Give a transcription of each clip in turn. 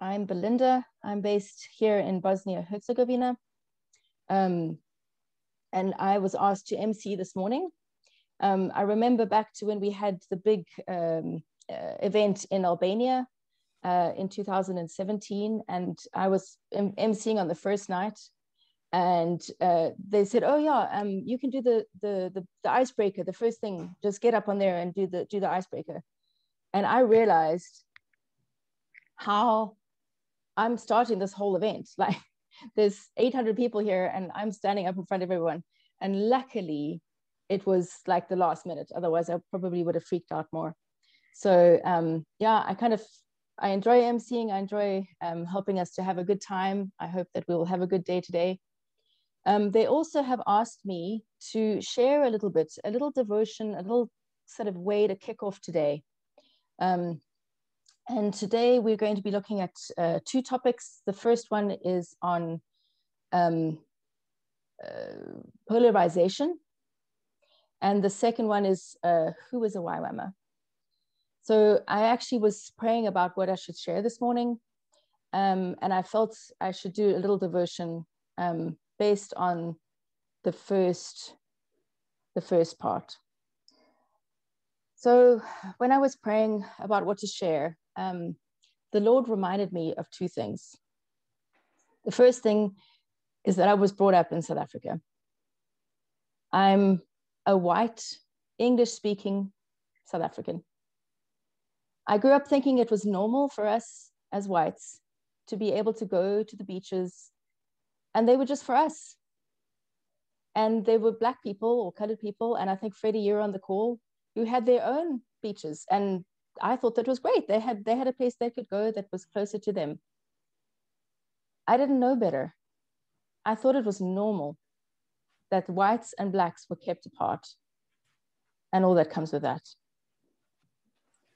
I'm Belinda. I'm based here in Bosnia Herzegovina. Um, and I was asked to MC this morning. Um, I remember back to when we had the big um, uh, event in Albania uh, in 2017, and I was M- emceeing on the first night. And uh, they said, "Oh yeah, um, you can do the, the the the icebreaker. The first thing, just get up on there and do the do the icebreaker." And I realized how I'm starting this whole event. Like there's 800 people here and I'm standing up in front of everyone. And luckily it was like the last minute. Otherwise I probably would have freaked out more. So um, yeah, I kind of, I enjoy emceeing. I enjoy um, helping us to have a good time. I hope that we will have a good day today. Um, they also have asked me to share a little bit, a little devotion, a little sort of way to kick off today. Um, and today we're going to be looking at uh, two topics. The first one is on um, uh, polarization. And the second one is uh, who is a YWAMer? So I actually was praying about what I should share this morning. Um, and I felt I should do a little devotion um, based on the first, the first part. So when I was praying about what to share, um, the Lord reminded me of two things. The first thing is that I was brought up in South Africa. I'm a white, English speaking South African. I grew up thinking it was normal for us as whites to be able to go to the beaches, and they were just for us. And there were Black people or colored people, and I think Freddie, you're on the call, who had their own beaches and I thought that was great. They had they had a place they could go that was closer to them. I didn't know better. I thought it was normal that whites and blacks were kept apart and all that comes with that.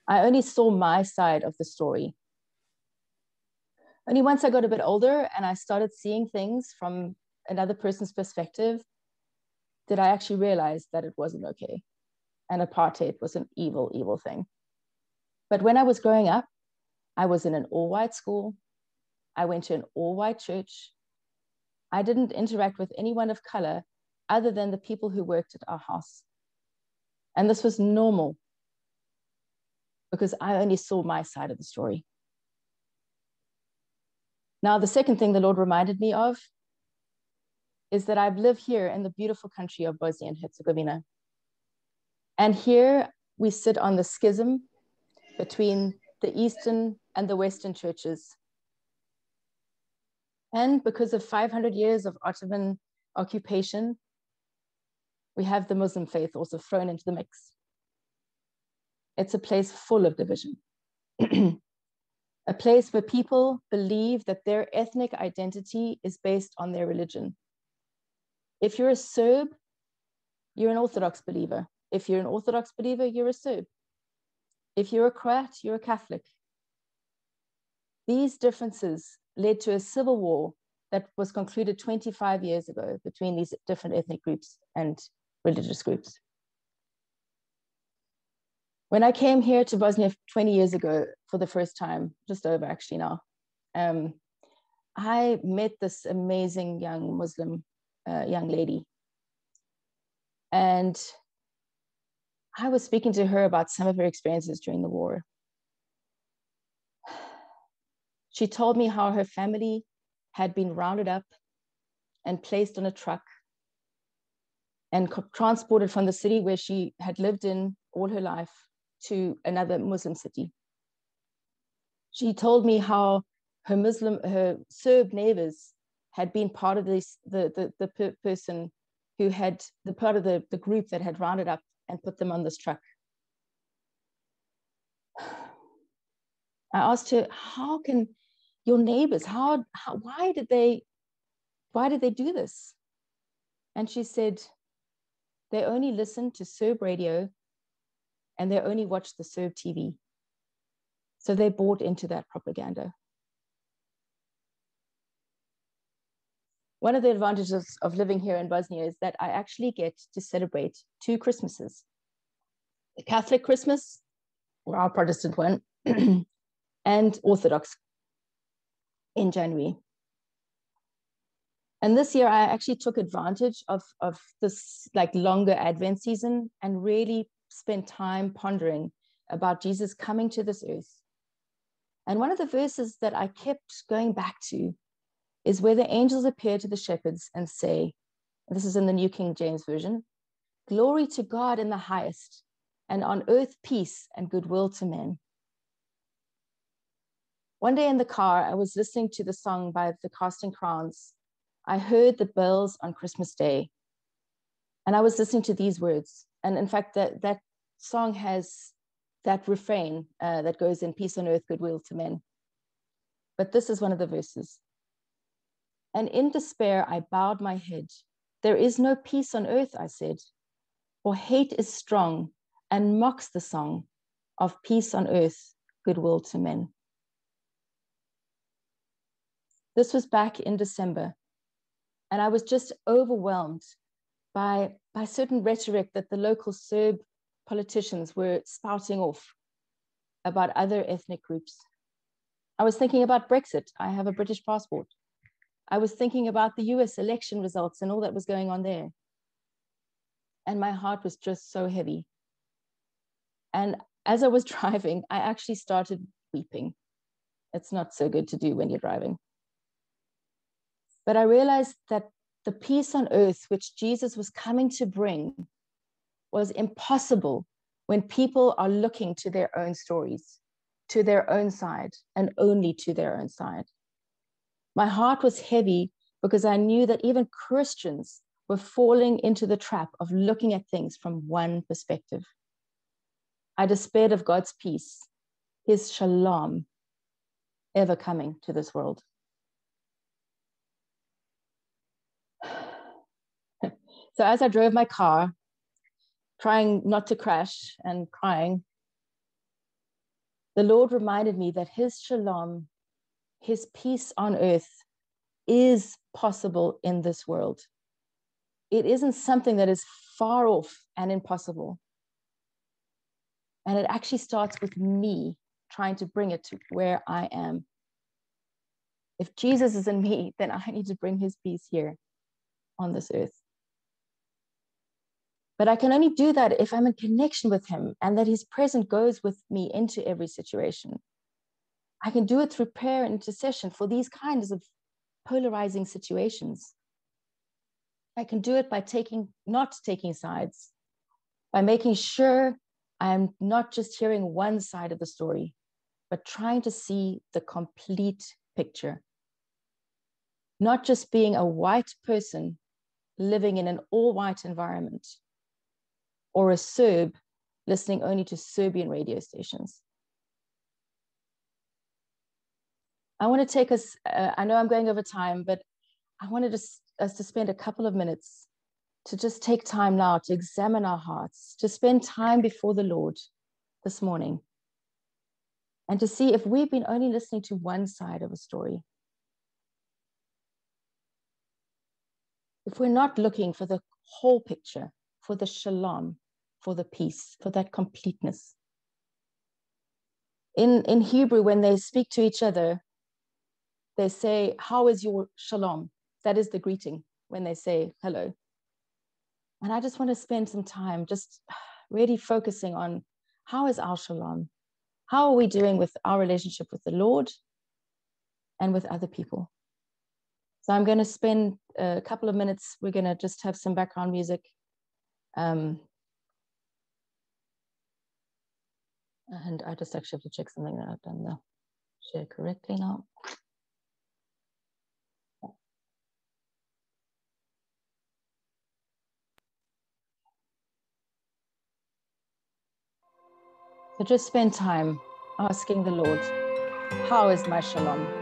I only saw my side of the story. Only once I got a bit older and I started seeing things from another person's perspective did I actually realize that it wasn't okay. And apartheid was an evil, evil thing. But when I was growing up, I was in an all white school. I went to an all white church. I didn't interact with anyone of color other than the people who worked at our house. And this was normal because I only saw my side of the story. Now, the second thing the Lord reminded me of is that I've lived here in the beautiful country of Bosnia and Herzegovina. And here we sit on the schism between the Eastern and the Western churches. And because of 500 years of Ottoman occupation, we have the Muslim faith also thrown into the mix. It's a place full of division, a place where people believe that their ethnic identity is based on their religion. If you're a Serb, you're an Orthodox believer. If you're an Orthodox believer, you're a Serb. If you're a Croat, you're a Catholic. These differences led to a civil war that was concluded 25 years ago between these different ethnic groups and religious groups. When I came here to Bosnia 20 years ago for the first time, just over actually now, um, I met this amazing young Muslim uh, young lady. And I was speaking to her about some of her experiences during the war. She told me how her family had been rounded up and placed on a truck and transported from the city where she had lived in all her life to another Muslim city. She told me how her Muslim, her Serb neighbors had been part of this, the, the, the per person who had the part of the, the group that had rounded up and put them on this truck. I asked her, how can your neighbors, how, how, why did they, why did they do this? And she said, they only listen to Serb radio and they only watch the Serb TV. So they bought into that propaganda. One of the advantages of living here in Bosnia is that I actually get to celebrate two Christmases the Catholic Christmas, or our Protestant one, and Orthodox in January. And this year, I actually took advantage of, of this like longer Advent season and really spent time pondering about Jesus coming to this earth. And one of the verses that I kept going back to is where the angels appear to the shepherds and say, this is in the New King James Version, glory to God in the highest, and on earth peace and goodwill to men. One day in the car, I was listening to the song by the Casting Crowns, I heard the bells on Christmas Day. And I was listening to these words. And in fact, that, that song has that refrain uh, that goes in peace on earth, goodwill to men. But this is one of the verses. And in despair, I bowed my head. There is no peace on earth, I said, for hate is strong and mocks the song of peace on earth, goodwill to men. This was back in December, and I was just overwhelmed by, by certain rhetoric that the local Serb politicians were spouting off about other ethnic groups. I was thinking about Brexit. I have a British passport. I was thinking about the US election results and all that was going on there. And my heart was just so heavy. And as I was driving, I actually started weeping. It's not so good to do when you're driving. But I realized that the peace on earth, which Jesus was coming to bring, was impossible when people are looking to their own stories, to their own side, and only to their own side. My heart was heavy because I knew that even Christians were falling into the trap of looking at things from one perspective. I despaired of God's peace, his shalom, ever coming to this world. So as I drove my car, trying not to crash and crying, the Lord reminded me that His shalom, His peace on earth, is possible in this world. It isn't something that is far off and impossible. And it actually starts with me trying to bring it to where I am. If Jesus is in me, then I need to bring his peace here on this earth. But I can only do that if I'm in connection with Him and that His presence goes with me into every situation. I can do it through prayer and intercession for these kinds of polarizing situations. I can do it by taking, not taking sides, by making sure I'm not just hearing one side of the story, but trying to see the complete picture. Not just being a white person living in an all white environment, or a Serb listening only to Serbian radio stations. I want to take us, uh, I know I'm going over time, but I wanted us, us to spend a couple of minutes to just take time now to examine our hearts, to spend time before the Lord this morning, and to see if we've been only listening to one side of a story. If we're not looking for the whole picture, for the shalom, for the peace, for that completeness. In, in Hebrew, when they speak to each other, they say, How is your shalom? That is the greeting when they say hello. And I just want to spend some time just really focusing on how is our shalom? How are we doing with our relationship with the Lord and with other people? So I'm going to spend a couple of minutes. We're going to just have some background music. Um, And I just actually have to check something that I've done the share correctly now. So just spend time asking the Lord, how is my shalom?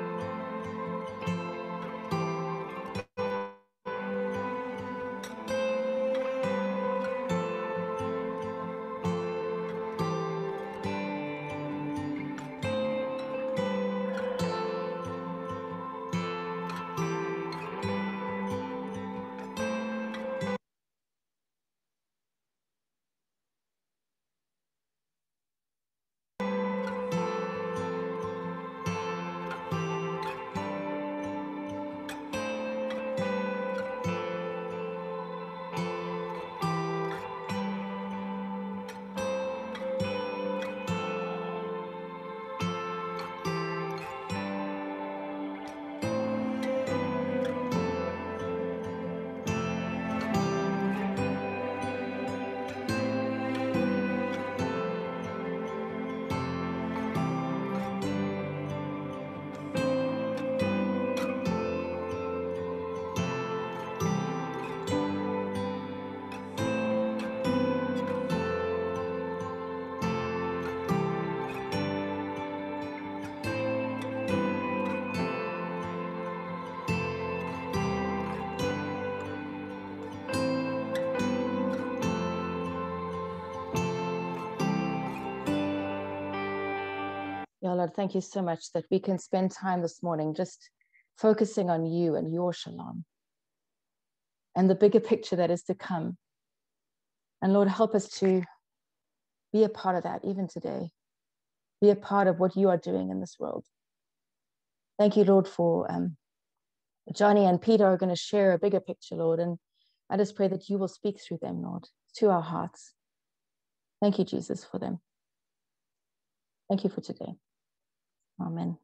Lord, thank you so much that we can spend time this morning just focusing on you and your shalom and the bigger picture that is to come. And Lord, help us to be a part of that even today. Be a part of what you are doing in this world. Thank you, Lord, for um, Johnny and Peter are going to share a bigger picture, Lord. And I just pray that you will speak through them, Lord, to our hearts. Thank you, Jesus, for them. Thank you for today. Amen.